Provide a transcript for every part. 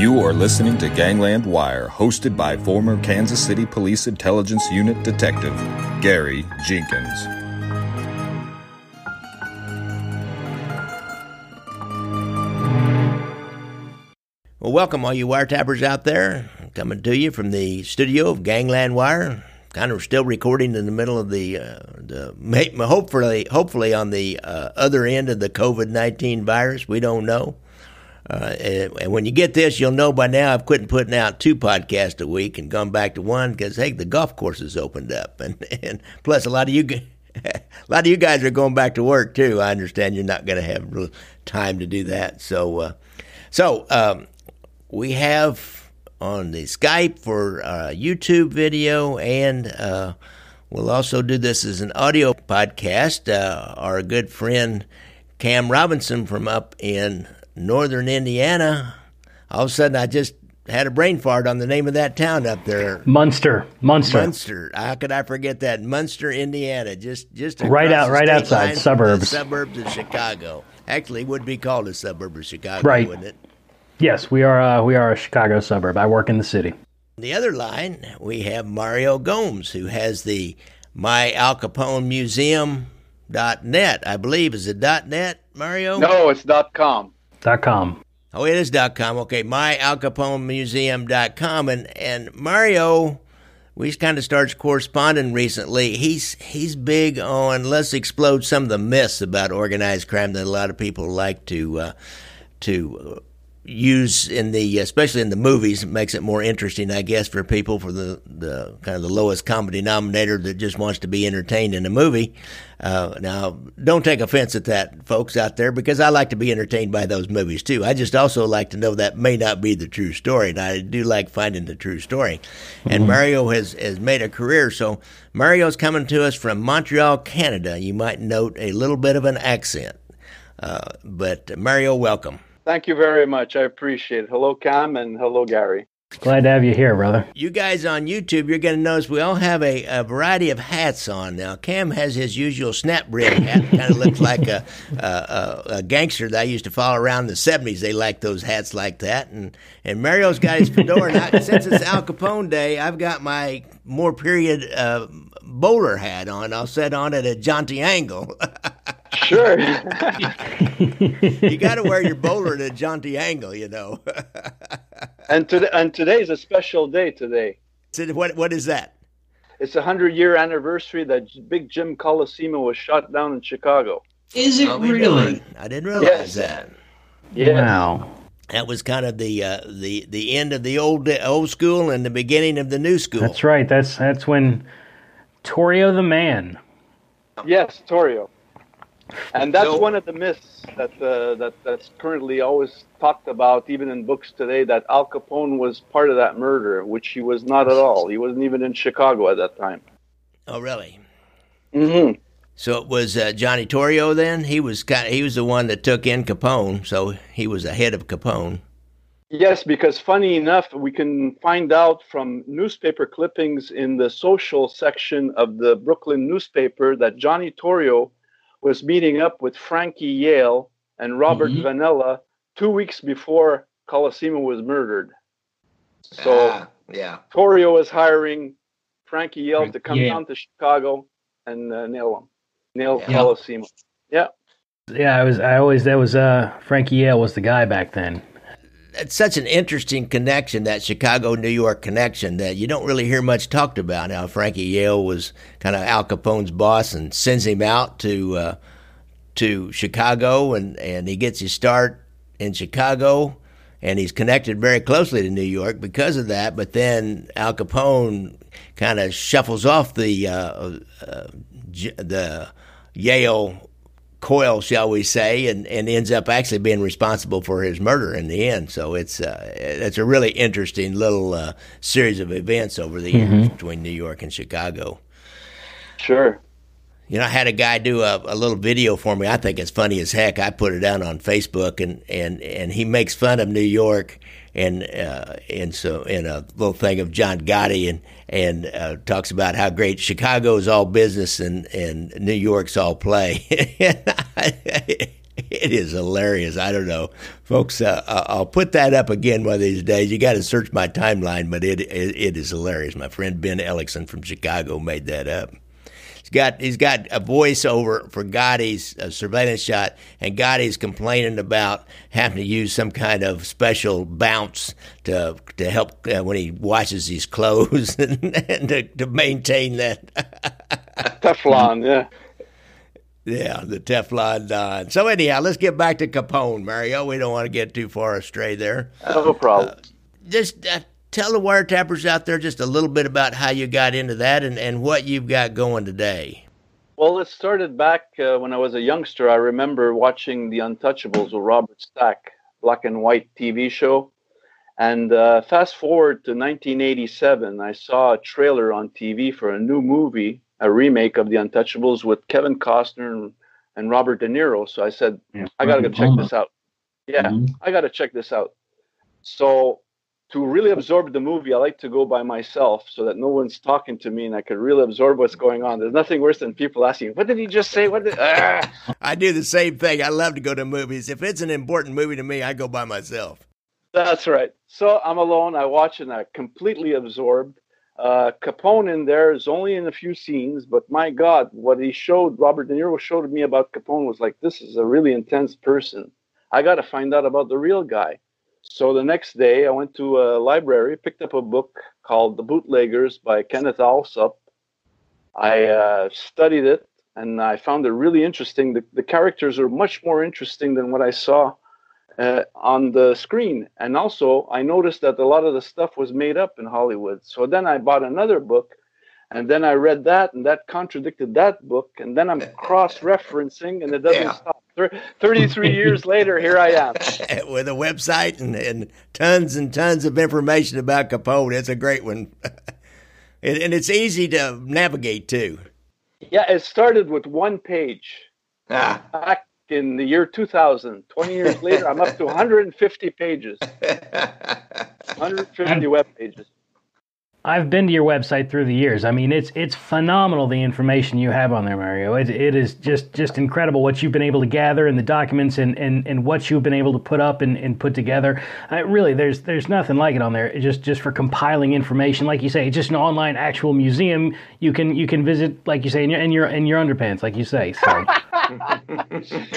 You are listening to Gangland Wire, hosted by former Kansas City Police Intelligence Unit Detective Gary Jenkins. Well, welcome, all you wiretappers out there. Coming to you from the studio of Gangland Wire. Kind of still recording in the middle of the, uh, the hopefully, hopefully on the uh, other end of the COVID nineteen virus. We don't know. Uh, and when you get this, you'll know by now I've quit putting out two podcasts a week and gone back to one because hey, the golf courses opened up, and and plus a lot of you. A lot of you guys are going back to work too. I understand you're not going to have time to do that. So, uh, so um, we have on the Skype for uh, YouTube video, and uh, we'll also do this as an audio podcast. Uh, our good friend Cam Robinson from up in northern Indiana. All of a sudden, I just had a brain fart on the name of that town up there. Munster, Munster, Munster. How could I forget that? Munster, Indiana, just just right out, right outside suburbs, suburbs of Chicago. Actually, would be called a suburb of Chicago, right. wouldn't it? Yes, we are. Uh, we are a Chicago suburb. I work in the city. The other line, we have Mario Gomes, who has the My Al Capone Museum dot net. I believe is it dot net, Mario? No, it's dot com. Dot com. Oh, it is dot com. Okay, my Al Capone Museum dot com, and and Mario, we kind of started corresponding recently. He's he's big on let's explode some of the myths about organized crime that a lot of people like to uh, to use in the especially in the movies it makes it more interesting i guess for people for the, the kind of the lowest common denominator that just wants to be entertained in a movie. Uh, now don't take offense at that folks out there because i like to be entertained by those movies too. I just also like to know that may not be the true story and i do like finding the true story. And mm-hmm. mario has, has made a career so mario's coming to us from montreal canada. You might note a little bit of an accent. Uh, but mario welcome Thank you very much. I appreciate it. Hello, Cam, and hello, Gary. Glad to have you here, brother. You guys on YouTube, you're going to notice we all have a, a, variety of hats on now. Cam has his usual snap brim hat, kind of looks like a, a, a, gangster that I used to follow around in the '70s. They like those hats like that, and and Mario's got his fedora. now, since it's Al Capone Day, I've got my more period uh, bowler hat on. I'll set on at a jaunty angle. Sure. you got to wear your bowler at a jaunty angle, you know. and today, and today is a special day. Today. So what what is that? It's a hundred year anniversary that Big Jim Colosimo was shot down in Chicago. Is it oh, really? I didn't realize yes. that. Yeah. Wow. That was kind of the uh, the the end of the old old school and the beginning of the new school. That's right. That's that's when Torrio the man. Yes, Torrio and that's one of the myths that uh, that that's currently always talked about, even in books today. That Al Capone was part of that murder, which he was not at all. He wasn't even in Chicago at that time. Oh, really? Mm-hmm. So it was uh, Johnny Torrio. Then he was kind of, he was the one that took in Capone, so he was ahead of Capone. Yes, because funny enough, we can find out from newspaper clippings in the social section of the Brooklyn newspaper that Johnny Torrio was meeting up with Frankie Yale and Robert mm-hmm. Vanella two weeks before Colosimo was murdered. So ah, yeah, Torrio was hiring Frankie Yale to come yeah. down to Chicago and uh, nail him, nail yeah. Colosimo. Yeah. Yeah, I was. I always that was uh Frankie Yale was the guy back then it's such an interesting connection, that Chicago New York connection, that you don't really hear much talked about. Now Frankie Yale was kind of Al Capone's boss and sends him out to uh, to Chicago, and, and he gets his start in Chicago, and he's connected very closely to New York because of that. But then Al Capone kind of shuffles off the uh, uh, the Yale coil, shall we say, and, and ends up actually being responsible for his murder in the end. So it's uh, it's a really interesting little uh, series of events over the mm-hmm. years between New York and Chicago. Sure. You know, I had a guy do a, a, little video for me. I think it's funny as heck. I put it out on Facebook, and, and, and he makes fun of New York and uh, and so in a little thing of John Gotti and and uh, talks about how great Chicago is all business and and New York's all play. it is hilarious. I don't know, folks. Uh, I'll put that up again one of these days. You got to search my timeline, but it, it it is hilarious. My friend Ben Ellickson from Chicago made that up. Got he's got a voiceover for Gotti's uh, surveillance shot, and Gotti's complaining about having to use some kind of special bounce to to help uh, when he washes his clothes and, and to, to maintain that Teflon. Yeah. Yeah, the Teflon Don. So anyhow, let's get back to Capone, Mario. We don't want to get too far astray there. No problem. Uh, just uh, tell the wiretappers out there just a little bit about how you got into that and, and what you've got going today. Well, it started back uh, when I was a youngster. I remember watching The Untouchables with Robert Stack, black and white TV show. And uh, fast forward to 1987, I saw a trailer on TV for a new movie a remake of The Untouchables with Kevin Costner and, and Robert De Niro. So I said, yeah, I got to go check this out. Yeah, mm-hmm. I got to check this out. So to really absorb the movie, I like to go by myself so that no one's talking to me and I can really absorb what's going on. There's nothing worse than people asking, "What did he just say?" What did? Ah. I do the same thing. I love to go to movies. If it's an important movie to me, I go by myself. That's right. So I'm alone. I watch and I completely absorbed. Uh, Capone in there is only in a few scenes, but my God, what he showed, Robert De Niro showed me about Capone was like, this is a really intense person. I got to find out about the real guy. So the next day, I went to a library, picked up a book called The Bootleggers by Kenneth Allsop. I uh, studied it, and I found it really interesting. The, the characters are much more interesting than what I saw uh, on the screen. And also, I noticed that a lot of the stuff was made up in Hollywood. So then I bought another book, and then I read that, and that contradicted that book. And then I'm cross referencing, and it doesn't yeah. stop. 33 years later, here I am. With a website and, and tons and tons of information about Capone. It's a great one. and it's easy to navigate too. Yeah, it started with one page. Ah. Back in the year 2000. 20 years later, I'm up to 150 pages, 150 web pages. I've been to your website through the years. I mean, it's it's phenomenal the information you have on there, Mario. It, it is just just incredible what you've been able to gather in the documents and, and, and what you've been able to put up and, and put together. I, really, there's there's nothing like it on there. It just just for compiling information, like you say, it's just an online actual museum you can you can visit, like you say, in your in your in your underpants, like you say. So.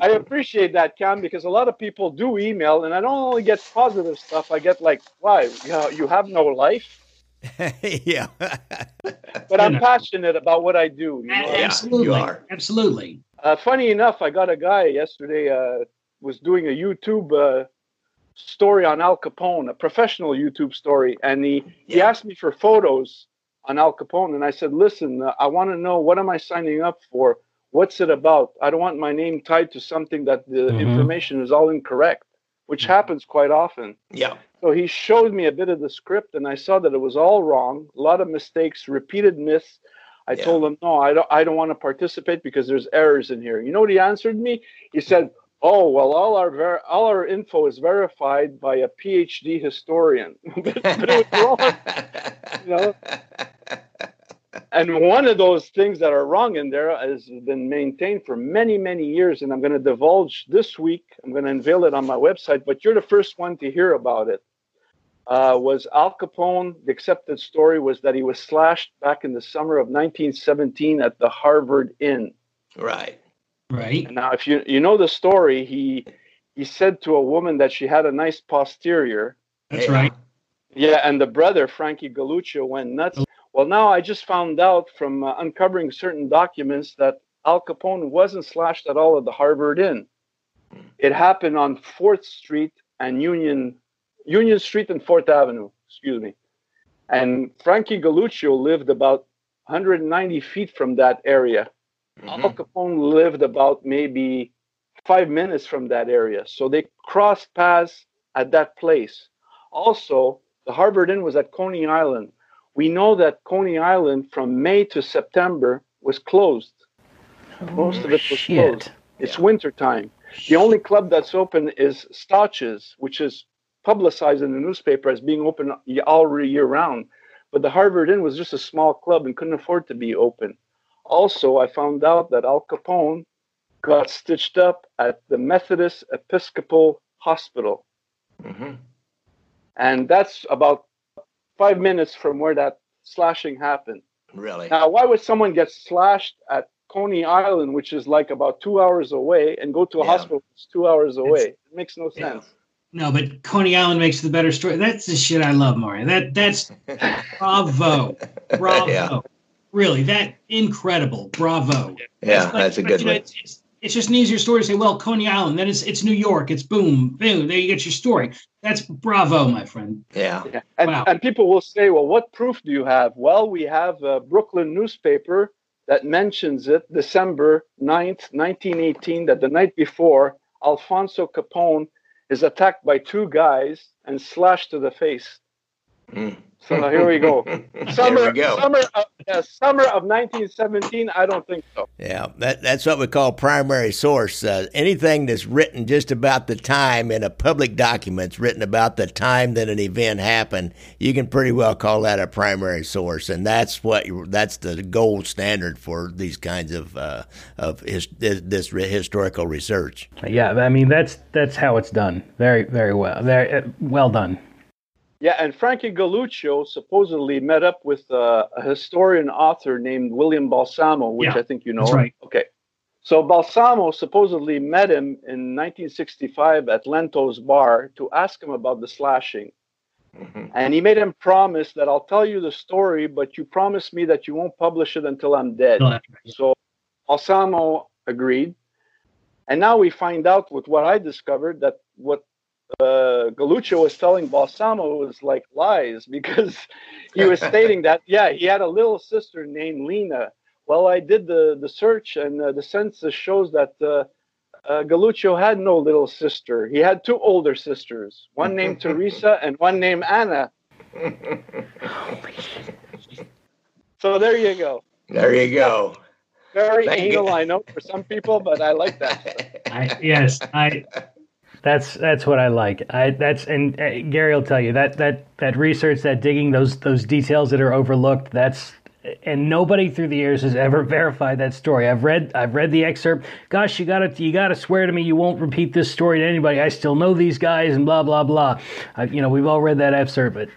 I appreciate that, Cam, because a lot of people do email, and I don't only get positive stuff. I get like, "Why? You, you have no life." yeah. but I'm passionate about what I do. You know? Absolutely. You are. Absolutely. Uh, funny enough, I got a guy yesterday uh, was doing a YouTube uh, story on Al Capone, a professional YouTube story, and he, yeah. he asked me for photos on Al Capone, and I said, "Listen, uh, I want to know what am I signing up for? What's it about? I don't want my name tied to something that the mm-hmm. information is all incorrect." Which mm-hmm. happens quite often. Yeah. So he showed me a bit of the script, and I saw that it was all wrong. A lot of mistakes, repeated myths. I yeah. told him, no, I don't. I don't want to participate because there's errors in here. You know what he answered me? He said, "Oh, well, all our ver- all our info is verified by a PhD historian." but, but it was wrong. you know and one of those things that are wrong in there has been maintained for many, many years, and I'm going to divulge this week. I'm going to unveil it on my website, but you're the first one to hear about it. Uh, was Al Capone? The accepted story was that he was slashed back in the summer of 1917 at the Harvard Inn. Right. Right. Now, if you you know the story, he he said to a woman that she had a nice posterior. That's right. Yeah, and the brother Frankie Galluccio went nuts. Well, now I just found out from uh, uncovering certain documents that Al Capone wasn't slashed at all at the Harvard Inn. It happened on Fourth Street and Union Union Street and Fourth Avenue. Excuse me. And Frankie Galluccio lived about 190 feet from that area. Mm-hmm. Al Capone lived about maybe five minutes from that area. So they crossed paths at that place. Also, the Harvard Inn was at Coney Island we know that Coney Island from May to September was closed. Oh, Most of it was shit. closed. It's yeah. winter time. The only club that's open is Stauch's, which is publicized in the newspaper as being open all year round. But the Harvard Inn was just a small club and couldn't afford to be open. Also, I found out that Al Capone got stitched up at the Methodist Episcopal Hospital. Mm-hmm. And that's about five minutes from where that slashing happened. Really? Now, why would someone get slashed at Coney Island, which is like about two hours away, and go to a Yeah. hospital that's two hours away? It's- it makes no Yeah. sense. No, but Coney Island makes the better story. That's the shit I love, Mario. That that's bravo, bravo. Yeah. Really, that incredible, bravo. Yeah, But- that's a good you know, one. It's, it's, it's just an easier story to say. Well, Coney Island. Then it's it's New York. It's boom, boom. There you get your story. That's bravo, my friend. Yeah. Yeah. And, Wow. and people will say, well, what proof do you have? Well, we have a Brooklyn newspaper that mentions it December 9th, 1918, that the night before, Alfonso Capone is attacked by two guys and slashed to the face. Mm. So here we go. Summer, we go. Summer, of, yeah, summer of 1917. I don't think so. Yeah, that, that's what we call primary source. Uh, anything that's written just about the time in a public document's written about the time that an event happened, you can pretty well call that a primary source, and that's what that's the gold standard for these kinds of uh, of his, this, this re- historical research. Yeah, I mean that's that's how it's done. Very very well. Very uh, well done. Yeah, and Frankie Galluccio supposedly met up with uh, a historian author named William Balsamo, which Yeah, I think you know. that's right. Okay. So Balsamo supposedly met him in 1965 at Lento's bar to ask him about the slashing. Mhm. And he made him promise that I'll tell you the story, but you promise me that you won't publish it until I'm dead. So Balsamo agreed. And now we find out with what I discovered that what uh, Galluccio was telling Balsamo was like lies because he was stating that, yeah, he had a little sister named Lena. Well, I did the, the search, and uh, the census shows that uh, uh, Galluccio had no little sister. He had two older sisters, one named Teresa and one named Anna. So there you go. There you go. Very Thank anal, you. I know, for some people, but I like that. I, yes, I That's that's what I like. I that's and uh, Gary will tell you that that that research, that digging, those those details that are overlooked. That's and nobody through the years has ever verified that story. I've read I've read the excerpt. Gosh, you gotta you gotta swear to me you won't repeat this story to anybody. I still know these guys and blah blah blah. I, you know we've all read that excerpt, but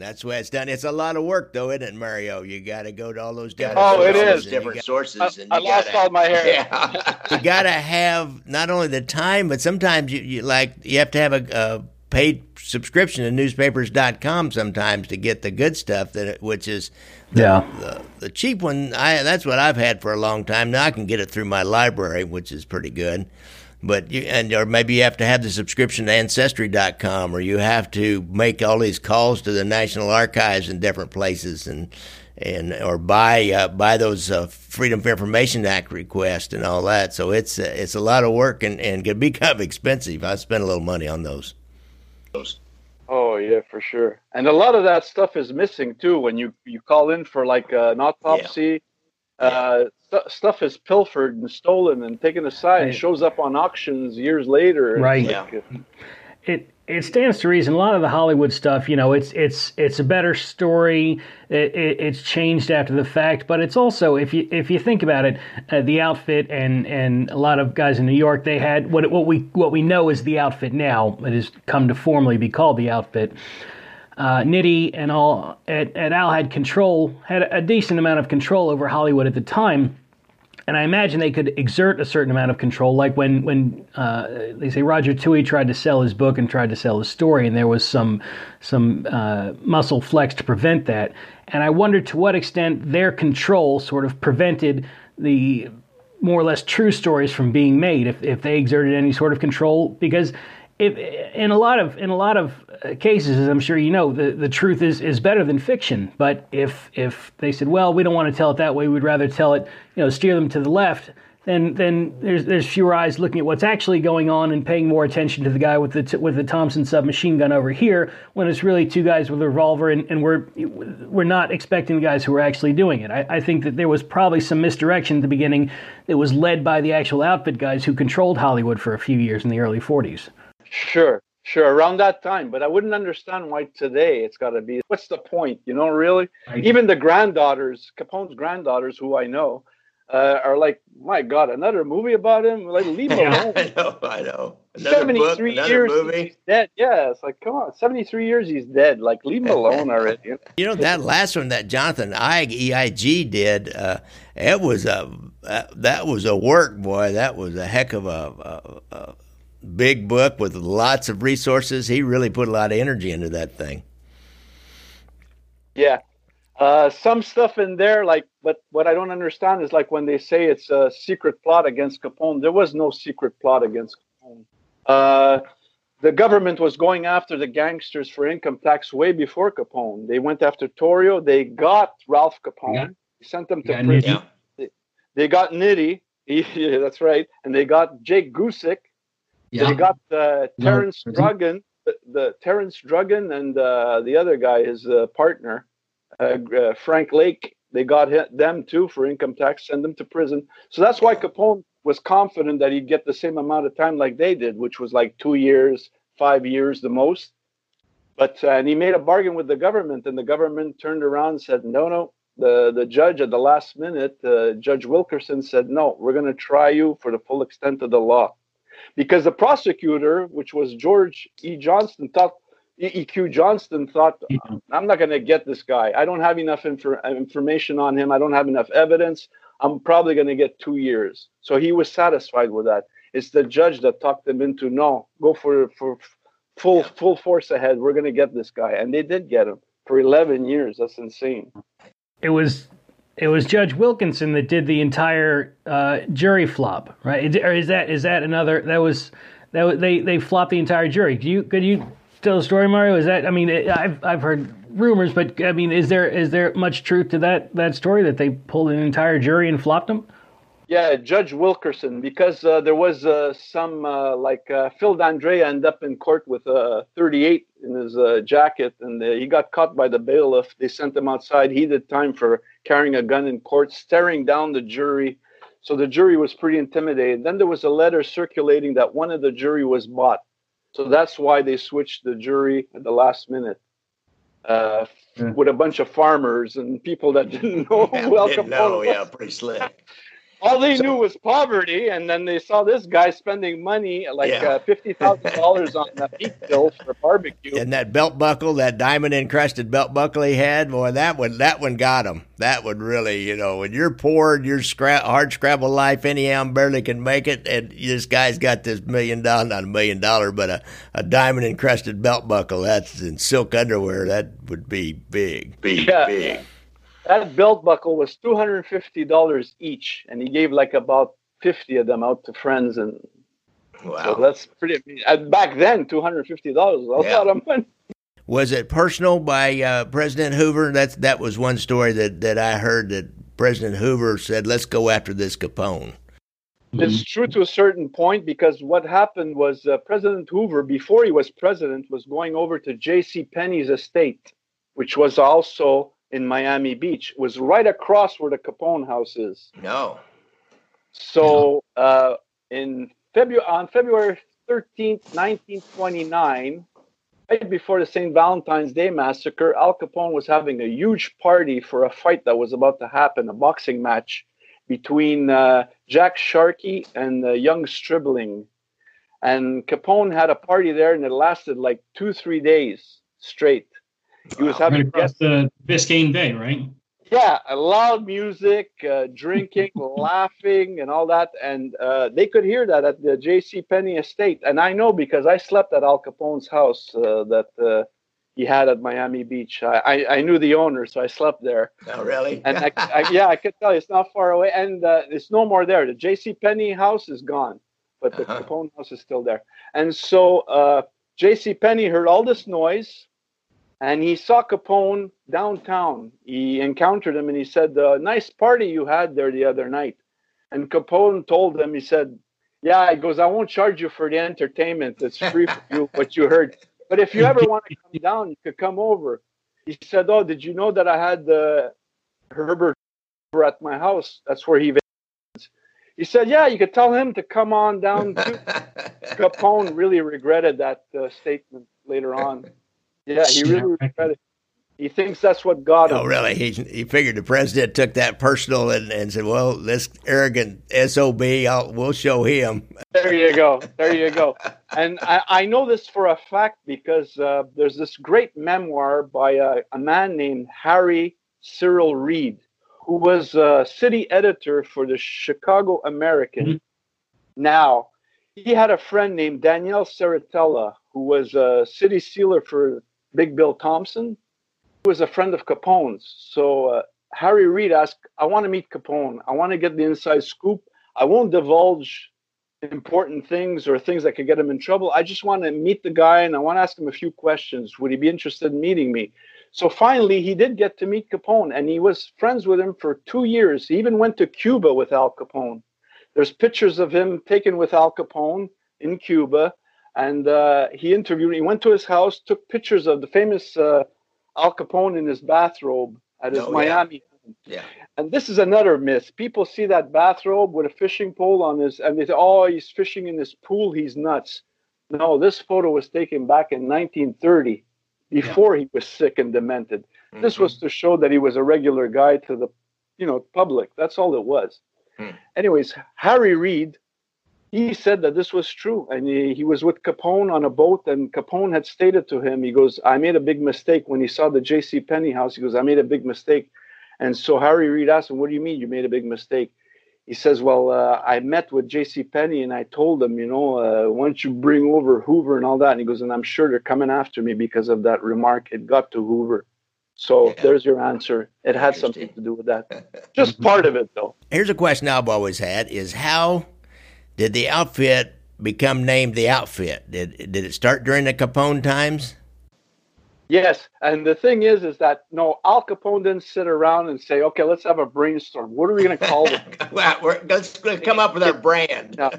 That's why it's done. It's a lot of work, though, isn't it, Mario? You got to go to all those different Oh, it sources, is. and you different got- sources. I, and I you lost gotta- all my hair. Yeah. you got to have not only the time, but sometimes you, you like you have to have a, a paid subscription to newspapers.com sometimes to get the good stuff that it, which is the, Yeah. the, the cheap one. I that's what I've had for a long time. Now I can get it through my library, which is pretty good. But you and or maybe you have to have the subscription to ancestry.com or you have to make all these calls to the National Archives in different places and and or buy uh, buy those uh, Freedom of Information Act requests and all that. So it's uh, it's a lot of work and and can be kind of expensive. I spent a little money on those. Oh yeah, for sure. And a lot of that stuff is missing too when you you call in for like uh, an autopsy. Uh, stu- stuff is pilfered and stolen and taken aside and shows up on auctions years later. Right. like, uh, it it stands to reason. A lot of the Hollywood stuff, you know, it's it's it's a better story. It, it, it's changed after the fact, but it's also if you if you think about it, uh, the outfit and and a lot of guys in New York, they had what what we what we know is the outfit now. It has come to formally be called the outfit. Uh, Nitty and all at, at Al had control, had a decent amount of control over Hollywood at the time and I imagine they could exert a certain amount of control, like when when uh, they say Roger Touhy tried to sell his book and tried to sell his story, and there was some some uh, muscle flex to prevent that. And I wonder to what extent their control sort of prevented the more or less true stories from being made, if if they exerted any sort of control, because. If, in a lot of in a lot of uh, cases, as I'm sure you know, the, the truth is, is better than fiction. But if if they said, well, we don't want to tell it that way, we'd rather tell it, you know, steer them to the left, then then there's there's fewer eyes looking at what's actually going on and paying more attention to the guy with the t- with the Thompson submachine gun over here when it's really two guys with a revolver and, and we're we're not expecting the guys who are actually doing it. I, I think that there was probably some misdirection at the beginning that was led by the actual outfit guys who controlled Hollywood for a few years in the early 40s. Sure, sure, around that time. But I wouldn't understand why today it's got to be. What's the point? You know, really? Right. Even the granddaughters, Capone's granddaughters, who I know, uh, are like, my God, another movie about him? Like, leave him alone. I know, I know. Another 73 book, another years movie. he's dead. Yeah, it's like, come on, 73 years he's dead. Like, leave him alone already. you know? You know that last one that Jonathan Eig EIG did. Uh, it was a uh, that was a work, boy. That was a heck of a, a, a big book with lots of resources. He really put a lot of energy into that thing. Yeah. Uh, some stuff in there, like, but what I don't understand is like when they say it's a secret plot against Capone, there was no secret plot against Capone. Uh, the government was going after the gangsters for income tax way before Capone. They went after Torrio. They got Ralph Capone. Yeah. They sent them to Yeah, prison. Nitty. Yeah. They got Nitty. yeah, that's right. And they got Jake Guzik. Yeah. They got uh, Terrence Mhm. Druggan, the, the Terrence Druggan, and uh, the other guy, his uh, partner, uh, uh, Frank Lake. They got hit, them too for income tax, send them to prison. So that's why Capone was confident that he'd get the same amount of time like they did, which was like two years, five years the most. But uh, and he made a bargain with the government, and the government turned around and said, "No, no." The the judge at the last minute, uh, Judge Wilkerson said, "No, we're going to try you for the full extent of the law." Because the prosecutor, which was George E. Johnson, thought E.Q. Johnson thought, mm-hmm. I'm not going to get this guy. I don't have enough infor- information on him. I don't have enough evidence. I'm probably going to get two years. So he was satisfied with that. It's the judge that talked him into no, go for for full full force ahead. We're going to get this guy, and they did get him for 11 years. That's insane. It was it was Judge Wilkinson that did the entire uh, jury flop, right? Is- Or is that is that another? That was that they they flopped the entire jury. Do you could you tell the story, Mario? Is that I mean it, I've I've heard rumors, but I mean is there is there much truth to that that story that they pulled an entire jury and flopped them? Yeah, Judge Wilkerson, because uh, there was uh, some uh, like uh, Phil D'Andrea ended up in court with a 38 in his uh, jacket, and uh, he got caught by the bailiff. They sent him outside. He did time for carrying a gun in court, staring down the jury. So the jury was pretty intimidated. Then there was a letter circulating that one of the jury was bought. So that's why they switched the jury at the last minute. Uh, Yeah. With a bunch of farmers and people that didn't know Yeah, who didn't know, yeah, pretty slick. all they knew was poverty, and then they saw this guy spending money like Yeah. uh, fifty thousand dollars on a meat bill for barbecue. And that belt buckle, that diamond encrusted belt buckle he had, boy, that one, that one got him. That would really, you know, when you're poor and you're scra- hard scrabble life, anyhow, barely can make it, and this guy's got this million dollar, not a million dollar, but a, a diamond encrusted belt buckle. That's in silk underwear. That would be big, big, Yeah. big. That belt buckle was two hundred and fifty dollars each, and he gave like about fifty of them out to friends, and so that's pretty. And back then, two hundred fifty dollars was a Yeah. lot of money. Was it personal by uh, President Hoover? That's that was one story that, that I heard that President Hoover said, "Let's go after this Capone." It's true to a certain point because what happened was uh, President Hoover, before he was president, was going over to J.C. Penney's estate, which was also in Miami Beach. Was right across where the Capone house is. No. So uh, in February, on February 13th, 1929, right before the St. Valentine's Day massacre, Al Capone was having a huge party for a fight that was about to happen, a boxing match between uh, Jack Sharkey and uh, young Stribling. And Capone had a party there, and it lasted like two, three days straight. He was Wow. Right having across the Biscayne Bay, right? Yeah, loud music, uh, drinking, laughing, and all that, and uh, they could hear that at the J.C. Penney estate. And I know because I slept at Al Capone's house uh, that uh, he had at Miami Beach. I, I, I knew the owner, so I slept there. Oh, really? And I, I, yeah, I could tell you it's not far away, and uh, it's no more there. The J.C. Penney house is gone, but the Uh-huh. Capone house is still there. And so uh, J.C. Penney heard all this noise, and he saw Capone downtown. He encountered him, and he said, uh, "Nice party you had there the other night." And Capone told him, he said, "Yeah." He goes, "I won't charge you for the entertainment. It's free for you what you heard. But if you ever want to come down, you could come over." He said, "Oh, did you know that I had uh, Herbert over at my house? That's where he." Visits. He said, "Yeah, you could tell him to come on down." Too. Capone really regretted that uh, statement later on. Yeah, he really regretted. He thinks that's what got him. Oh, really? He, he figured the president took that personal and, and said, well, this arrogant SOB, I'll, we'll show him. There you go. There you go. And I, I know this for a fact because uh, there's this great memoir by a, a man named Harry Cyril Reed, who was a city editor for the Chicago American. Mm-hmm. Now, he had a friend named Daniel Serritella, who was a city sealer for Big Bill Thompson who was a friend of Capone's. So uh, Harry Reid asked, I want to meet Capone. I want to get the inside scoop. I won't divulge important things or things that could get him in trouble. I just want to meet the guy and I want to ask him a few questions. Would he be interested in meeting me? So finally, he did get to meet Capone and he was friends with him for two years. He even went to Cuba with Al Capone. There's pictures of him taken with Al Capone in Cuba. And uh, he interviewed, he went to his house, took pictures of the famous uh, Al Capone in his bathrobe at his oh, Miami. Yeah. yeah. And this is another myth. People see that bathrobe with a fishing pole on his, and they say, "Oh, he's fishing in this pool. He's nuts." No, this photo was taken back in 1930, before yeah. he was sick and demented. Mm-hmm. This was to show that he was a regular guy to the, you know, public. That's all it was. Mm. Anyways, Harry Reid he said that this was true and he, he was with capone on a boat and capone had stated to him he goes i made a big mistake when he saw the jc Penney house he goes i made a big mistake and so harry reid asked him what do you mean you made a big mistake he says well uh, i met with jc Penney and i told them you know uh, why don't you bring over hoover and all that and he goes and i'm sure they're coming after me because of that remark it got to hoover so yeah. there's your answer. It had something to do with that. Just part of it, though. Here's a question I've always had: Is how did the outfit become named the outfit? Did did it start during the Capone times? Yes, and the thing is, is that no, Al Capone didn't sit around and say, "Okay, let's have a brainstorm. What are we going to call it?" well, let's come up with our brand. no,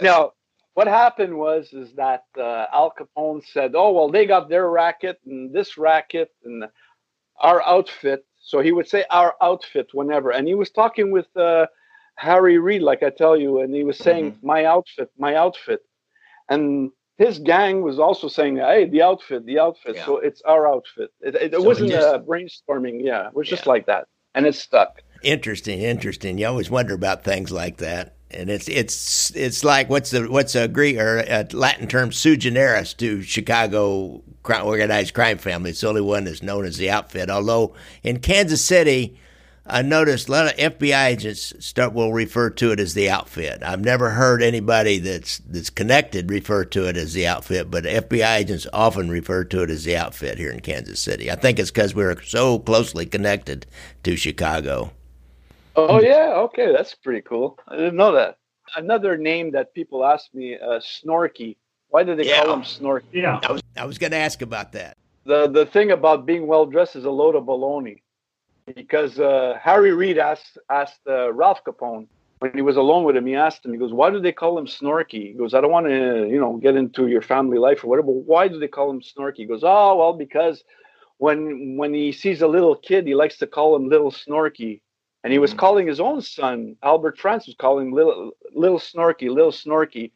now, what happened was, is that uh, Al Capone said, "Oh, well, they got their racket and this racket and our outfit." So he would say our outfit whenever, and he was talking with uh, Harry Reid, like I tell you, and he was saying mm-hmm. my outfit, my outfit, and his gang was also saying, "Hey, the outfit, the outfit." Yeah. So it's our outfit. It, it, so wasn't just, a brainstorming. Yeah, it was yeah. just like that, and it stuck. Interesting, interesting. You always wonder about things like that, and it's it's it's like what's the what's a Greek or a Latin term sui generis to Chicago organized crime family. It's the only one that's known as the outfit. Although in Kansas City I noticed a lot of FBI agents start will refer to it as the outfit. I've never heard anybody that's that's connected refer to it as the outfit, but FBI agents often refer to it as the outfit here in Kansas City. I think it's because we're so closely connected to Chicago. Oh yeah, okay, that's pretty cool. I didn't know that. Another name that people ask me, uh, Snorky. Why do they yeah. call him Snorky? Yeah, I was I was going to ask about that. The the thing about being well dressed is a load of baloney because uh, Harry Reid asked asked uh, Ralph Capone when he was alone with him. He asked him, he goes, "Why do they call him Snorky?" He goes, "I don't want to, you know, get into your family life or whatever. But why do they call him Snorky?" He goes, "Oh, well, because when when he sees a little kid, he likes to call him Little Snorky." And he was mm-hmm. calling his own son, Albert Francis, calling little little Snorky, little Snorky.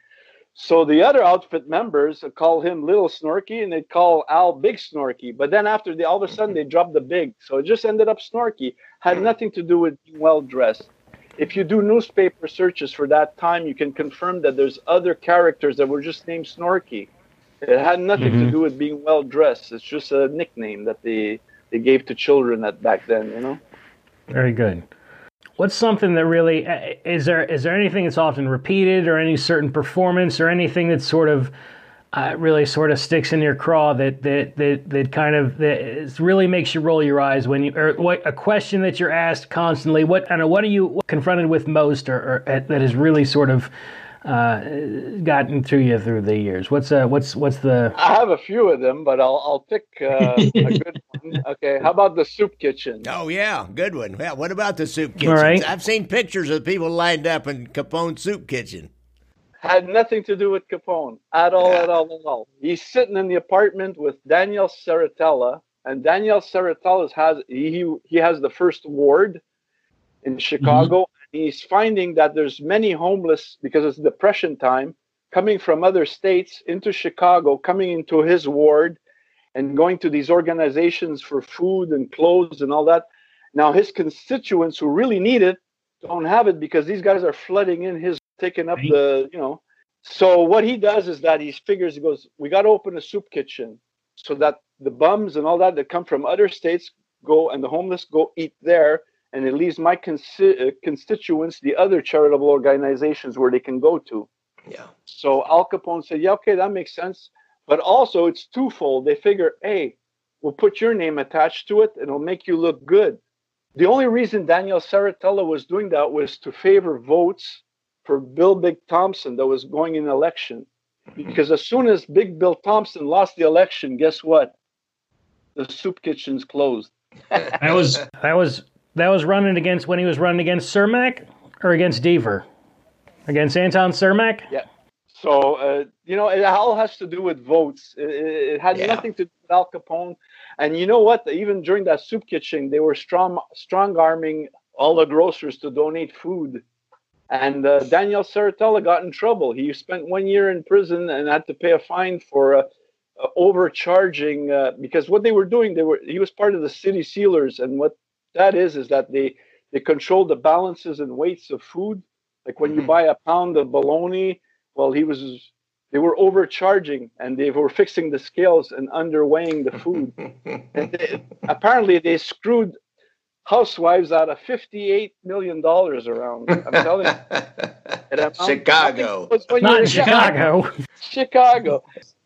So the other outfit members call him Little Snorky and they call Al Big Snorky. But then after they all of a sudden they dropped the big. So it just ended up Snorky. Had hmm. nothing to do with being well dressed. If you do newspaper searches for that time, you can confirm that there's other characters that were just named Snorky. It had nothing mm-hmm. to do with being well dressed. It's just a nickname that they they gave to children at back then, you know. Very good. What's something that really uh, is there? Is there anything that's often repeated, or any certain performance, or anything that sort of uh, really sort of sticks in your craw that that that that kind of that really makes you roll your eyes when you or what a question that you're asked constantly? What I know. What are you confronted with most, or, or uh, that is really sort of uh, gotten through you through the years? What's uh, what's what's the? I have a few of them, but I'll I'll pick uh, a good one. Okay, how about the soup kitchen? Oh yeah, good one. Yeah, what about the soup kitchen? All right. I've seen pictures of people lined up in Capone soup kitchen. Had nothing to do with Capone at all, at all, at all. He's sitting in the apartment with Daniel Serritella, and Daniel Serritella has he he has the first ward in Chicago. He's finding that there's many homeless because it's depression time coming from other states into Chicago, coming into his ward. and going to these organizations for food and clothes and all that. Now his constituents who really need it don't have it because these guys are flooding in his taking up the you know. So what he does is that he figures he goes, we got to open a soup kitchen so that the bums and all that that come from other states go and the homeless go eat there and it leaves my consi- uh, constituents the other charitable organizations where they can go to. Yeah. so al capone said yeah okay that makes sense. But also it's twofold. They figure hey we'll put your name attached to it and it'll make you look good. The only reason daniel serritella was doing that was to favor votes for bill big thompson that was going in election. Because as soon as big bill thompson lost the election guess what? The soup kitchen's closed. That was That was that was running against when he was running against Cermak or against Dever, against Anton Cermak. Yeah. So uh, you know, it all has to do with votes. It, it had Yeah. nothing to do with Al Capone. And you know what? Even during that soup kitchen, they were strong strong arming all the grocers to donate food. And uh, Daniel Serritella got in trouble. He spent one year in prison and had to pay a fine for uh, uh, overcharging uh, because what they were doing, they were he was part of the city sealers, and what that is is that they they control the balances and weights of food. Like when you Mhm. buy a pound of bologna, well, he was they were overcharging and they were fixing the scales and underweighing the food. and they, apparently, they screwed housewives out of fifty-eight million dollars around. I'm telling you. it Chicago. was when you Not Chicago. Chicago.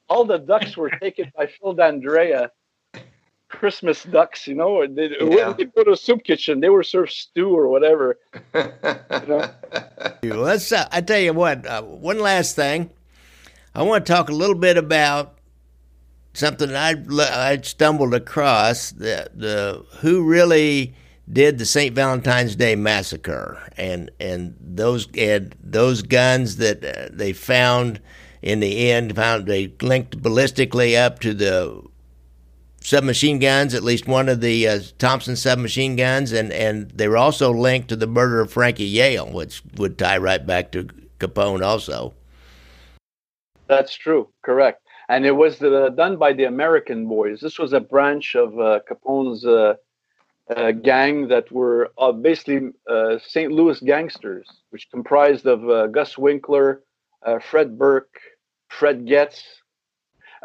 All the ducks were taken by Phil D'Andrea. Christmas ducks, you know. They, Yeah. When they go to a soup kitchen, they were served stew or whatever. know? Let's. Uh, I tell you what. Uh, one last thing. I want to talk a little bit about something I I stumbled across. The the who really did the St. Valentine's Day massacre and and those and those guns that uh, they found in the end found they linked ballistically up to the submachine guns, at least one of the uh, Thompson submachine guns, and, and they were also linked to the murder of Frankie Yale, which would tie right back to Capone also. That's true, correct. And it was uh, done by the American Boys. This was a branch of uh, Capone's uh, uh, gang that were basically St. Louis gangsters, which comprised of Gus Winkler, Fred Burke, Fred Goetz.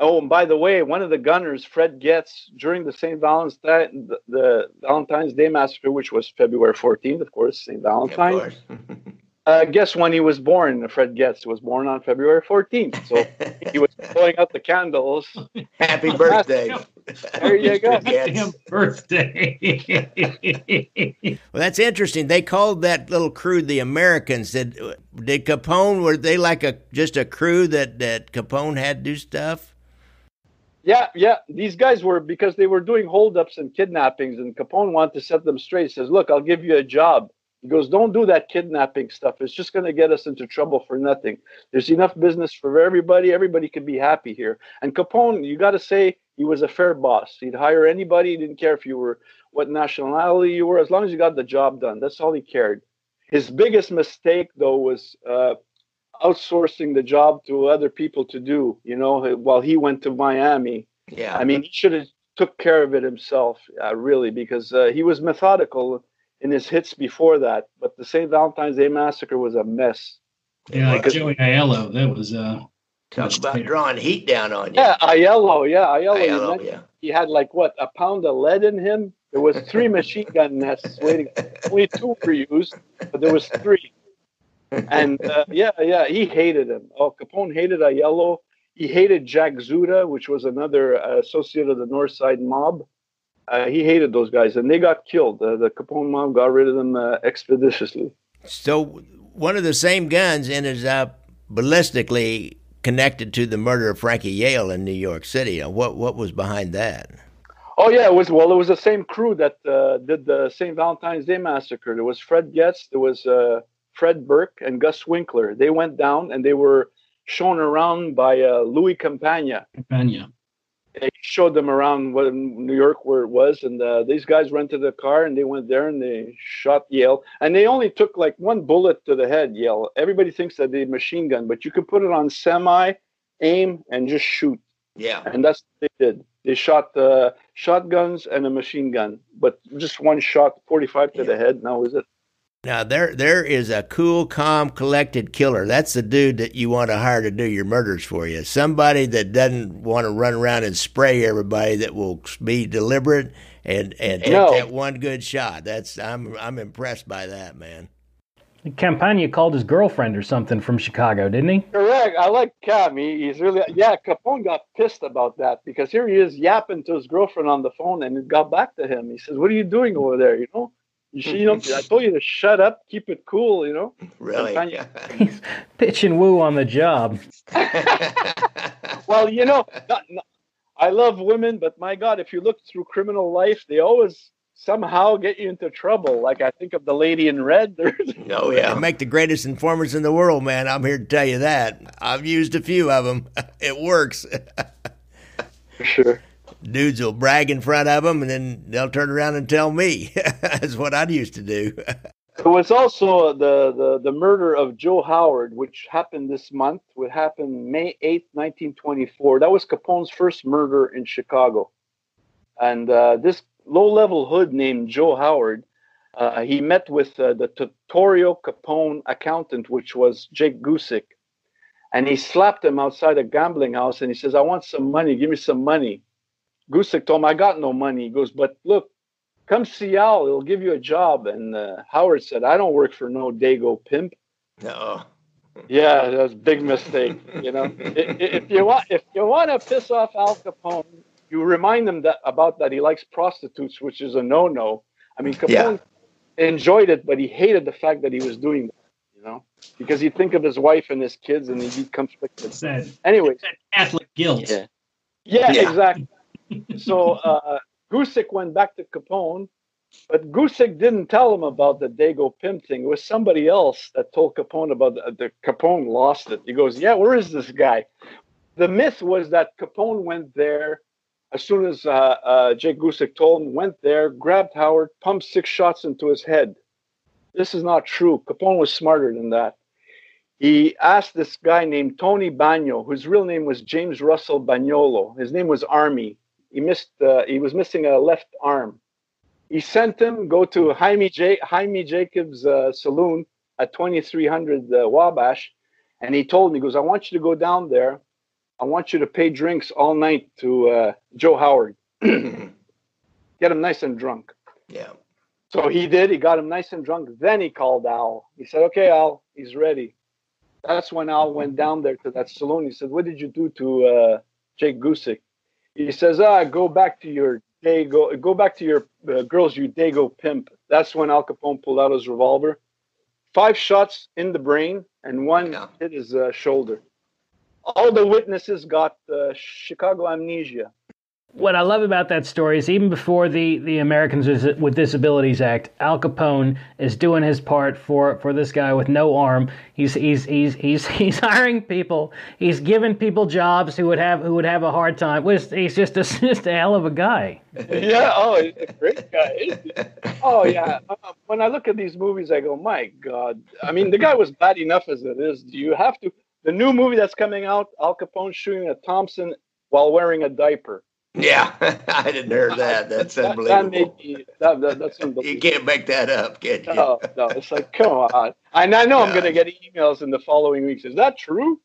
Oh, and by the way, one of the gunners, Fred Goetz, during the St. Valentine, the, the Valentine's Day massacre, which was February 14th, of course, St. Valentine. Uh, guess when he was born? Fred Goetz was born on February 14th. So he was blowing out the candles. Happy birthday. There you go. damn birthday. Well, that's interesting. They called that little crew the Americans. Did did Capone were they like a just a crew that that Capone had do stuff? Yeah, yeah. These guys were because they were doing holdups and kidnappings, and Capone wanted to set them straight. He says, "Look, I'll give you a job." He goes, "Don't do that kidnapping stuff. It's just going to get us into trouble for nothing. There's enough business for everybody. Everybody can be happy here." And Capone, you got to say, he was a fair boss. He'd hire anybody. He didn't care if you were what nationality you were, as long as you got the job done. That's all he cared. His biggest mistake, though, was uh, outsourcing the job to other people to do. You know, while he went to Miami. Yeah. I mean, he should have took care of it himself, uh, really, because uh, he was methodical in his hits before that. But the St. Valentine's Day massacre was a mess. yeah, like Joey Aiello. That was uh Talk about drawing heat down on you. Yeah, Aiello. Yeah, Aiello. Aiello, mentioned yeah. He had like what a pound of lead in him. There was three machine gun nests waiting. Only two were used, but there was three. And uh, yeah, yeah, he hated him. Oh, Capone hated Aiello. He hated Jack Zuta, which was another uh, associate of the North Side mob. Uh, he hated those guys, and they got killed. Uh, the Capone mob got rid of them uh, expeditiously. So one of the same guns ended up ballistically connected to the murder of Frankie Yale in New York City. What what was behind that? Oh yeah, it was well. It was the same crew that uh, did the St. Valentine's Day massacre. There was Fred Goetz, there was uh, Fred Burke, and Gus Winkler. They went down and they were shown around by uh, Louis Campagna. Campagna. He showed them around what, New York where it was, and uh, these guys rented a car and they went there and they shot Yale. And they only took like one bullet to the head. Yale. Everybody thinks that they machine gun, but you can put it on semi, aim, and just shoot. Yeah. And that's what they did. They shot uh, shotguns and a machine gun, but just one shot, 45 to yeah. the head. Now is it? Now there there is a cool, calm, collected killer. That's the dude that you want to hire to do your murders for you. Somebody that doesn't want to run around and spray everybody. That will be deliberate and and take no. that one good shot. That's I'm I'm impressed by that man. Campagna called his girlfriend or something from Chicago, didn't he? Correct. I like Cam. He, he's really yeah. Capone got pissed about that because here he is yapping to his girlfriend on the phone, and it got back to him. He says, "What are you doing over there? You know, you, hmm. you know, I told you to shut up, keep it cool. You know." Really? He's pitch and woo on the job. well, you know, not, not, I love women, but my God, if you look through criminal life, they always somehow get you into trouble. Like I think of the lady in red. oh yeah, they make the greatest informers in the world, man. I'm here to tell you that. I've used a few of them. it works. For sure. Dudes will brag in front of them, and then they'll turn around and tell me. That's what I used to do. It was also the, the, the murder of Joe Howard, which happened this month. What happened May 8, 1924. That was Capone's first murder in Chicago. And uh, this low-level hood named Joe Howard. Uh, he met with uh, the Torrio Capone accountant, which was Jake Guzik, and he slapped him outside a gambling house. And he says, "I want some money. Give me some money." Guzik told him, "I got no money." He goes, "But look, come see Al. He'll give you a job." And uh, Howard said, "I don't work for no Dago pimp." No. Yeah, that's a big mistake. You know, if, if you want, if you want to piss off Al Capone, you remind him that about that he likes prostitutes, which is a no-no. I mean, Capone yeah. enjoyed it, but he hated the fact that he was doing that. You know, because he'd think of his wife and his kids, and he'd be conflicted. Anyway, Catholic guilt. Yeah, yeah, yeah. exactly. So uh, Guzik went back to Capone, but Guzik didn't tell him about the Dago pimp thing. It was somebody else that told Capone about the, the Capone lost it. He goes, "Yeah, where is this guy?" The myth was that Capone went there as soon as uh, uh, Jake Guzik told him, went there, grabbed Howard, pumped six shots into his head. This is not true. Capone was smarter than that. He asked this guy named Tony Bagno, whose real name was James Russell Bagnolo. His name was Army. He missed. Uh, he was missing a left arm. He sent him go to Jaime, J- Jaime Jacobs' uh, saloon at 2300 uh, Wabash, and he told him, he goes, "I want you to go down there I want you to pay drinks all night to uh, Joe Howard. Get him nice and drunk. Yeah. So he did. He got him nice and drunk. Then he called Al. He said, "Okay, Al, he's ready." That's when Al went down there to that saloon. He said, "What did you do to uh, Jake Guzik?" He says, "Ah, go back to your Dago. Go back to your uh, girls, you Dago pimp." That's when Al Capone pulled out his revolver. Five shots in the brain, and one yeah. hit his uh, shoulder all the witnesses got uh, Chicago amnesia. What I love about that story is even before the, the Americans with Disabilities Act, Al Capone is doing his part for, for this guy with no arm. He's he's he's he's he's hiring people. He's giving people jobs who would have who would have a hard time. He's just a just a hell of a guy. yeah. Oh, he's a great guy. Oh yeah. Uh, when I look at these movies, I go, my God. I mean, the guy was bad enough as it is. Do you have to? the new movie that's coming out, Al Capone shooting at Thompson while wearing a diaper. Yeah, I didn't hear that. That's that, unbelievable. That me, that, that, that's unbelievable. You can't make that up, can you? No, no. It's like, come on. And I know God. I'm going to get emails in the following weeks. Is that true?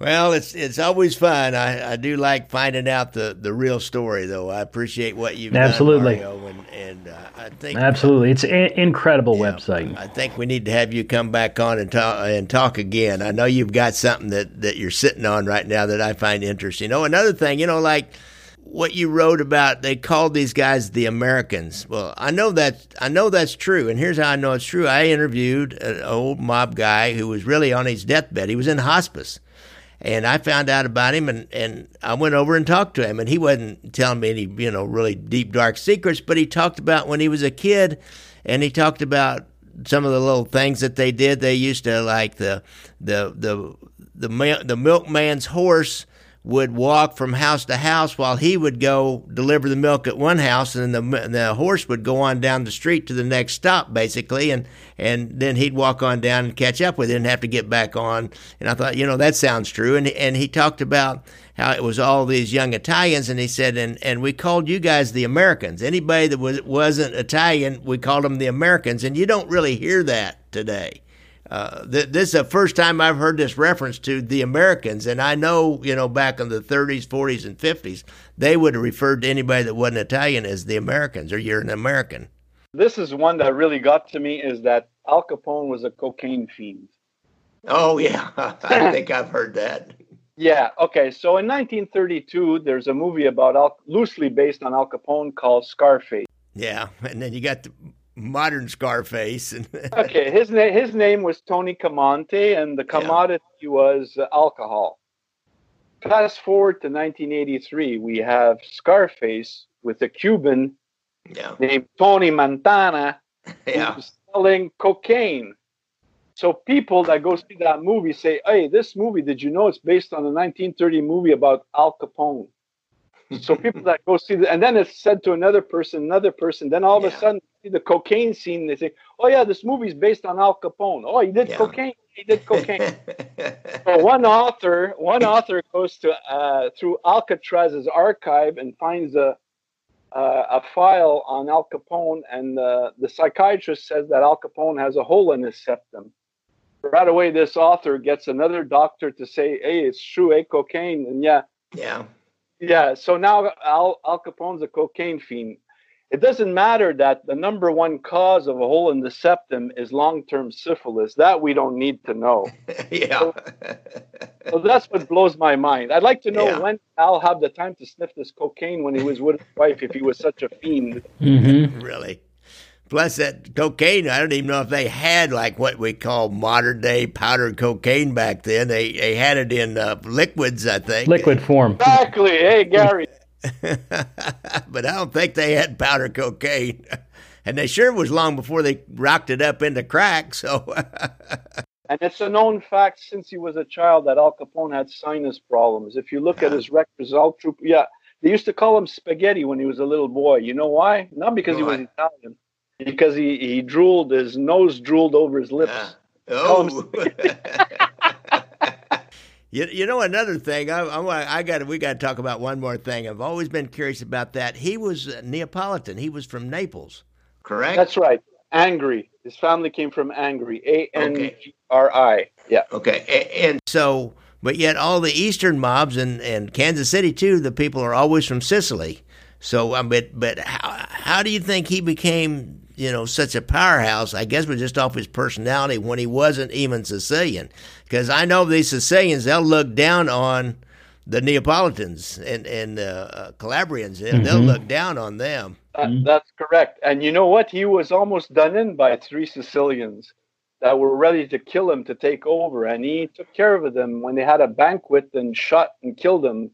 Well, it's it's always fun. I, I do like finding out the, the real story, though. I appreciate what you've absolutely. done, Mario, and, and uh, I think absolutely, it's an incredible yeah, website. I think we need to have you come back on and talk and talk again. I know you've got something that, that you're sitting on right now that I find interesting. Oh, another thing, you know, like what you wrote about, they called these guys the Americans. Well, I know that I know that's true, and here's how I know it's true. I interviewed an old mob guy who was really on his deathbed. He was in hospice and I found out about him, and, and I went over and talked to him, and he wasn't telling me any you know really deep dark secrets, but he talked about when he was a kid, and he talked about some of the little things that they did. They used to like the the the the, the milkman's horse would walk from house to house while he would go deliver the milk at one house, and then the the horse would go on down the street to the next stop, basically, and and then he'd walk on down and catch up with it and have to get back on. And I thought, you know, that sounds true. And and he talked about how it was all these young Italians, and he said, and and we called you guys the Americans. Anybody that was wasn't Italian, we called them the Americans, and you don't really hear that today. Uh, th- this is the first time I've heard this reference to the Americans, and I know, you know, back in the 30s, 40s, and 50s, they would have referred to anybody that wasn't Italian as the Americans, or you're an American. This is one that really got to me is that Al Capone was a cocaine fiend. Oh yeah, I think I've heard that. Yeah. Okay. So in 1932, there's a movie about Al, loosely based on Al Capone called Scarface. Yeah, and then you got the modern Scarface. okay, his name his name was Tony Camonte, and the commodity yeah. was uh, alcohol. Fast forward to 1983, we have Scarface with a Cuban yeah. named Tony Montana yeah. selling cocaine. So people that go see that movie say, "Hey, this movie, did you know it's based on a 1930 movie about Al Capone?" So people that go see the, and then it's said to another person, another person. Then all of yeah. a sudden, see the cocaine scene. They say, "Oh yeah, this movie's based on Al Capone. Oh, he did yeah. cocaine. He did cocaine." so one author, one author goes to uh, through Alcatraz's archive and finds a uh, a file on Al Capone, and uh, the psychiatrist says that Al Capone has a hole in his septum right away this author gets another doctor to say hey it's true hey cocaine and yeah yeah yeah so now al, al capone's a cocaine fiend. It doesn't matter that the number one cause of a hole in the septum is long-term syphilis. That we don't need to know. Yeah. So, so, that's what blows my mind. I'd like to know yeah. when al have the time to sniff this cocaine when he was with his wife if he was such a fiend. Mm-hmm. really Plus that cocaine, I don't even know if they had like what we call modern day powdered cocaine back then. They they had it in uh, liquids, I think. Liquid form. Exactly. Hey, Gary. but I don't think they had powder cocaine. And they sure was long before they rocked it up into crack. So. and it's a known fact since he was a child that Al Capone had sinus problems. If you look at his records, all true. Yeah, they used to call him spaghetti when he was a little boy. You know why? Not because he was Italian because he, he drooled, his nose drooled over his lips. Uh, oh. you, you know another thing I, I, I got we got to talk about one more thing. I've always been curious about that. He was Neapolitan. He was from Naples, correct? That's right. Angri. His family came from Angri. A N G R I. Yeah. Okay. And, and so, but yet all the Eastern mobs and and Kansas City too. The people are always from Sicily. So, um, but but how how do you think he became you know, such a powerhouse, I guess was just off his personality when he wasn't even Sicilian. Because I know these Sicilians, they'll look down on the Neapolitans and, and uh, Calabrians, and mm-hmm. they'll look down on them. Uh, that's correct. And you know what? He was almost done in by three Sicilians that were ready to kill him to take over. And he took care of them when they had a banquet and shot and killed him.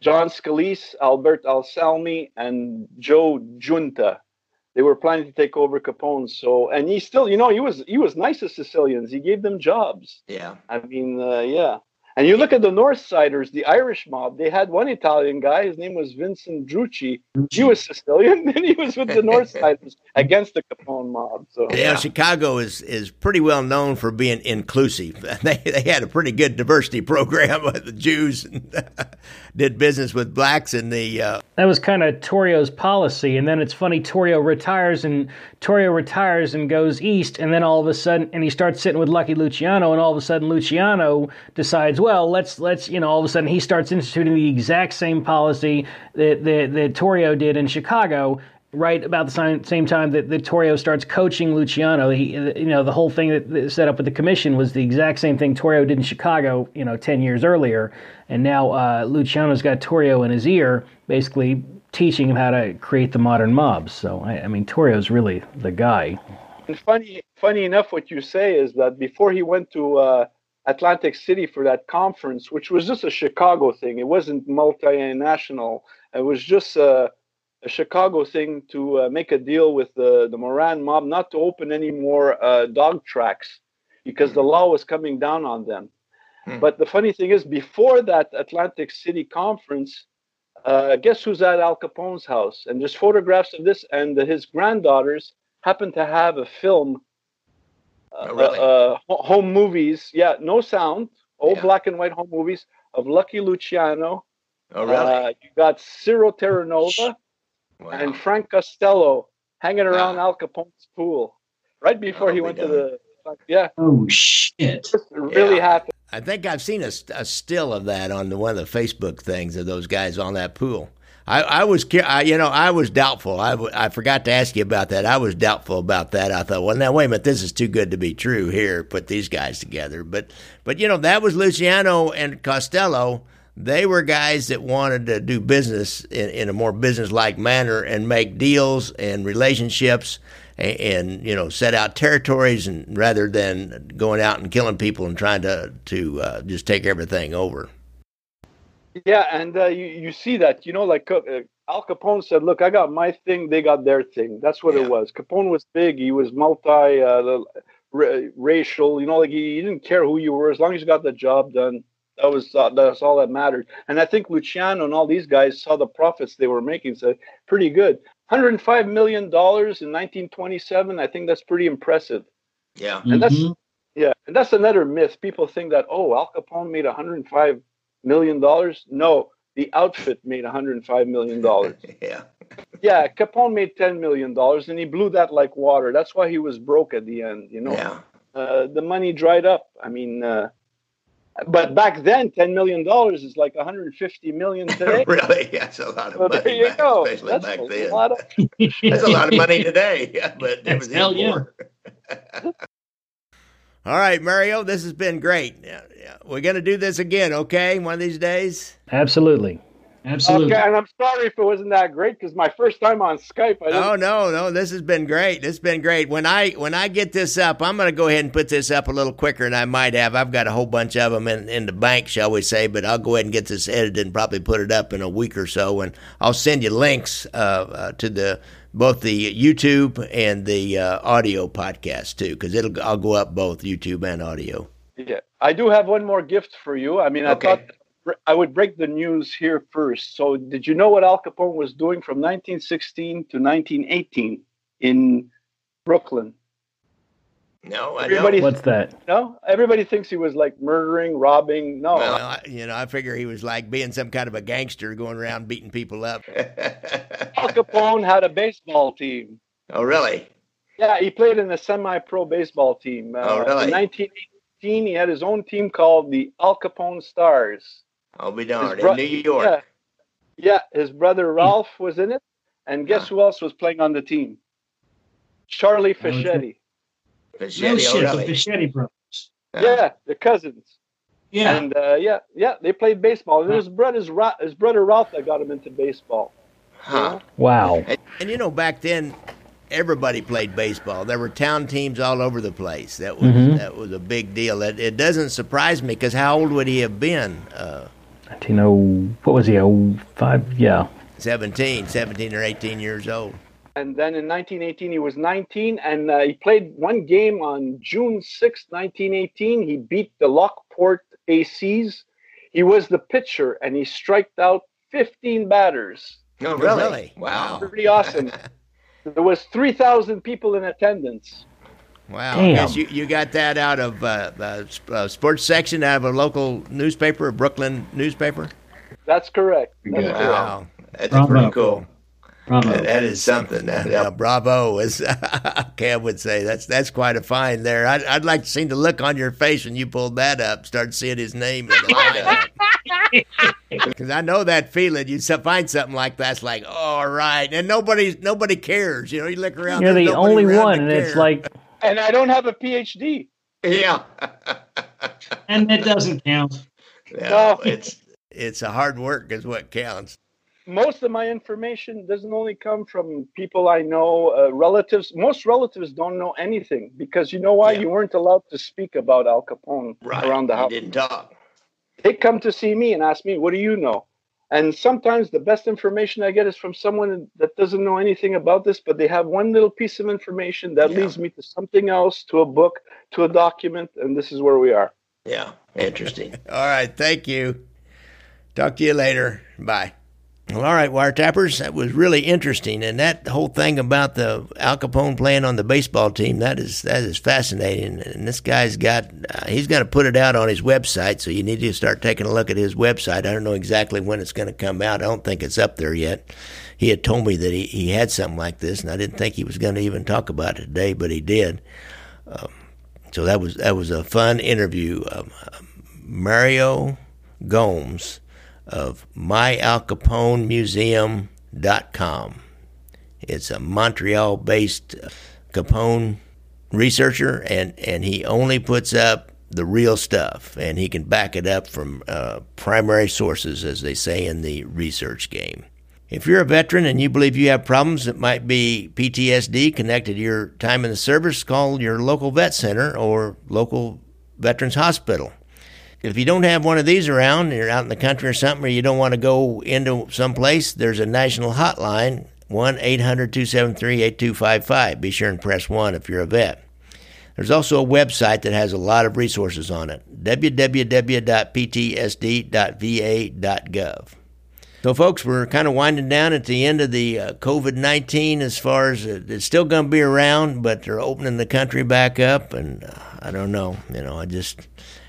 John Scalise, Albert Anselmi, and Joe Giunta they were planning to take over Capone. So, and he still, you know, he was he was nice to Sicilians. He gave them jobs. Yeah. I mean, uh, yeah. And you look at the North Siders, the Irish mob, they had one Italian guy, his name was Vincent Drucci. He was Sicilian, and he was with the North Siders against the Capone mob. So yeah, Chicago is is pretty well known for being inclusive. They they had a pretty good diversity program with the Jews did business with blacks in the uh... That was kind of Torrio's policy, and then it's funny Torrio retires and Torrio retires and goes east, and then all of a sudden, and he starts sitting with Lucky Luciano, and all of a sudden Luciano decides, well, let's let's you know, all of a sudden he starts instituting the exact same policy that that, that Torrio did in Chicago, right about the same, same time that, that Torrio starts coaching Luciano. He, you know, the whole thing that, that set up with the commission was the exact same thing Torrio did in Chicago, you know, 10 years earlier. And now uh, Luciano's got Torrio in his ear, basically teaching him how to create the modern mobs. So, I, I mean, Torrio's really the guy. And funny, funny enough, what you say is that before he went to uh, Atlantic City for that conference, which was just a Chicago thing, it wasn't multinational. It was just a, a Chicago thing to uh, make a deal with the, the Moran mob not to open any more uh, dog tracks because the law was coming down on them. Hmm. But the funny thing is, before that Atlantic City conference, uh, guess who's at Al Capone's house? And there's photographs of this, and his granddaughters happen to have a film, uh, oh, really? uh, home movies. Yeah, no sound, old yeah. black and white home movies of Lucky Luciano. Oh, really? Uh, you got Ciro Terranova wow. and Frank Costello hanging around wow. Al Capone's pool right before oh, he went to the. Yeah. Oh shit! really yeah. happened. I think I've seen a, a, still of that on the, one of the Facebook things of those guys on that pool. I, I was, I, you know, I was doubtful. I, I forgot to ask you about that. I was doubtful about that. I thought, well, now wait a minute, this is too good to be true. Here, put these guys together. But, but you know, that was Luciano and Costello. They were guys that wanted to do business in, in a more business-like manner and make deals and relationships and, you know set out territories and rather than going out and killing people and trying to to uh, just take everything over. Yeah, and uh, you you see that you know like uh, Al Capone said, "Look, I got my thing, they got their thing." That's what yeah. it was. Capone was big. He was multi uh, racial. You know, like he, he, didn't care who you were as long as you got the job done. That was uh, that's all that mattered. And I think Luciano and all these guys saw the profits they were making, So "Pretty good." 105 million dollars in 1927. I think that's pretty impressive. Yeah, and that's mm-hmm. yeah, and that's another myth. People think that oh, Al Capone made 105 million dollars. No, the outfit made 105 million dollars. yeah, yeah. Capone made 10 million dollars, and he blew that like water. That's why he was broke at the end. You know, yeah. Uh, the money dried up. I mean, uh, but back then, ten million dollars is like 150 million today. really? That's a lot of money. There you back, go. Especially That's back a then. Lot of... That's a lot of money today. Yeah, but it was hell yeah. All right, Mario, this has been great. We're going to do this again, okay? One of these days? Absolutely. Absolutely. Okay, and I'm sorry if it wasn't that great because my first time on Skype. I oh no, no, this has been great. This has been great. When I when I get this up, I'm going to go ahead and put this up a little quicker than I might have. I've got a whole bunch of them in, in the bank, shall we say? But I'll go ahead and get this edited and probably put it up in a week or so, and I'll send you links uh, uh, to the both the YouTube and the uh, audio podcast too, because it'll I'll go up both YouTube and audio. Yeah, I do have one more gift for you. I mean, I okay. thought I would break the news here first. So, did you know what Al Capone was doing from 1916 to 1918 in Brooklyn? No, I everybody, What's that? No, everybody thinks he was like murdering, robbing. No, well, I, you know, I figure he was like being some kind of a gangster, going around beating people up. Al Capone had a baseball team. Oh, really? Yeah, he played in a semi-pro baseball team. Uh, oh, really? In 1918, he had his own team called the Al Capone Stars. I'll be darned. Bro- in New York. Yeah. yeah, his brother Ralph was in it. And guess who else was playing on the team? Charlie Fischetti. Fischetti, no shit, the Fischetti brothers. Yeah. yeah, the cousins. Yeah. And uh, yeah, yeah, they played baseball. And his brother's his brother Ralph that got him into baseball. Huh. Wow. And, and, you know, back then, everybody played baseball. There were town teams all over the place. That was mm-hmm. that was a big deal. It, it doesn't surprise me because how old would he have been? Uh, 19, what was he, Oh, five? Yeah. 17, 17 or 18 years old. And then in 1918, he was 19, and uh, he played one game on June 6, 1918. He beat the Lockport ACs. He was the pitcher, and he striked out 15 batters. Oh, really? Wow. Pretty awesome. there was 3,000 people in attendance. Wow. Damn. Yes, you, you got that out of uh, uh, uh, sports section out of a local newspaper, a Brooklyn newspaper? That's correct. That's wow. That's Bravo. pretty cool. Bravo. That, that is something. That, bravo, as Cam would say. That's that's quite a find there. I'd, I'd like to see the look on your face when you pulled that up, start seeing his name in the lineup. Because I know that feeling. You find something like that's like, oh, all right, and nobody nobody cares. You know, you look around. You're the only one, and it's like and I don't have a PhD. Yeah. and it doesn't count. Yeah, no. it's it's a hard work is what counts. Most of my information doesn't only come from people I know, uh, relatives. Most relatives don't know anything because you know why? Yeah. You weren't allowed to speak about Al Capone right. around the house. You didn't talk. They come to see me and ask me, "What do you know?" And sometimes the best information I get is from someone that doesn't know anything about this, but they have one little piece of information that yeah. leads me to something else, to a book, to a document, and this is where we are. Yeah, interesting. all right, thank you. Talk to you later. Bye. Well, all right, wiretappers, that was really interesting, and that whole thing about the Al Capone playing on the baseball team that is that is fascinating. And this guy's got uh, he's going to put it out on his website, so you need to start taking a look at his website. I don't know exactly when it's going to come out. I don't think it's up there yet. He had told me that he, he had something like this, and I didn't think he was going to even talk about it today, but he did. Um, so that was that was a fun interview. Um, Mario Gomes of myalcaponemuseum.com. It's a Montreal based Capone researcher, and, and he only puts up the real stuff, and he can back it up from uh, primary sources, as they say in the research game. If you're a veteran and you believe you have problems that might be PTSD connected to your time in the service, call your local vet center or local veterans hospital if you don't have one of these around, you're out in the country or something, or you don't want to go into some place, there's a national hotline, 1 800 273 8255. Be sure and press 1 if you're a vet. There's also a website that has a lot of resources on it www.ptsd.va.gov. So, folks, we're kind of winding down at the end of the uh, COVID 19 as far as uh, it's still going to be around, but they're opening the country back up. And uh, I don't know, you know, I just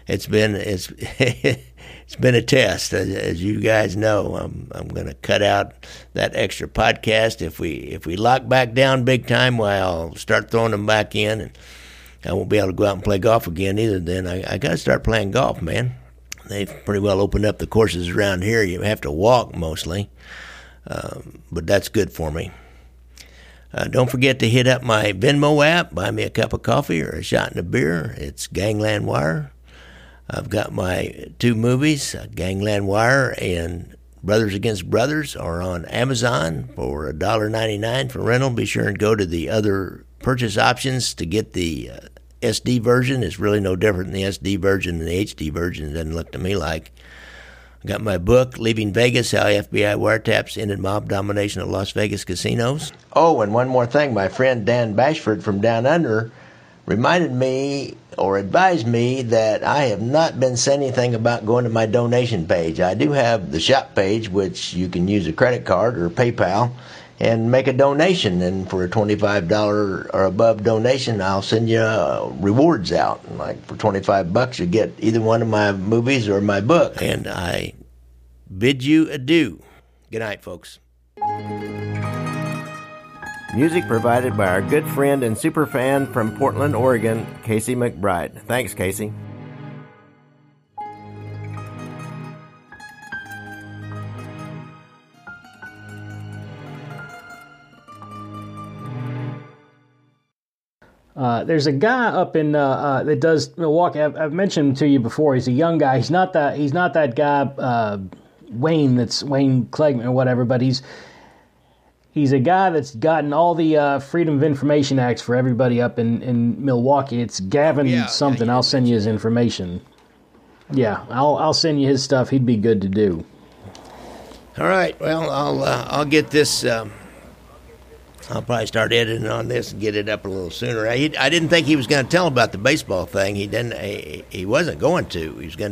it's been it's it's been a test, as, as you guys know. I'm I'm going to cut out that extra podcast if we if we lock back down big time. Well, I'll start throwing them back in, and I won't be able to go out and play golf again either. Then I, I got to start playing golf, man. They've pretty well opened up the courses around here. You have to walk mostly, um, but that's good for me. Uh, don't forget to hit up my Venmo app, buy me a cup of coffee or a shot in a beer. It's Gangland Wire. I've got my two movies, uh, Gangland Wire and Brothers Against Brothers, are on Amazon for $1.99 for rental. Be sure and go to the other purchase options to get the uh, SD version. It's really no different than the SD version than the HD version. It doesn't look to me like. I got my book, Leaving Vegas How FBI Wiretaps Ended Mob Domination at Las Vegas Casinos. Oh, and one more thing. My friend Dan Bashford from Down Under reminded me or advised me that I have not been saying anything about going to my donation page. I do have the shop page, which you can use a credit card or PayPal and make a donation. And for a $25 or above donation, I'll send you uh, rewards out. Like for 25 bucks, you get either one of my movies or my book. And I bid you adieu. Good night, folks. Music provided by our good friend and super fan from Portland, Oregon, Casey McBride. Thanks, Casey. Uh, there's a guy up in uh, uh, that does Milwaukee. I've, I've, mentioned him to you before. He's a young guy. He's not that. He's not that guy uh, Wayne. That's Wayne Klegman or whatever. But he's he's a guy that's gotten all the uh, Freedom of Information Acts for everybody up in, in Milwaukee. It's Gavin yeah, something. Yeah, I'll send you his information. Yeah, I'll I'll send you his stuff. He'd be good to do. All right. Well, I'll uh, I'll get this. Um, I'll probably start editing on this and get it up a little sooner. I, I didn't think he was going to tell about the baseball thing. He didn't. He, he wasn't going to. He was going to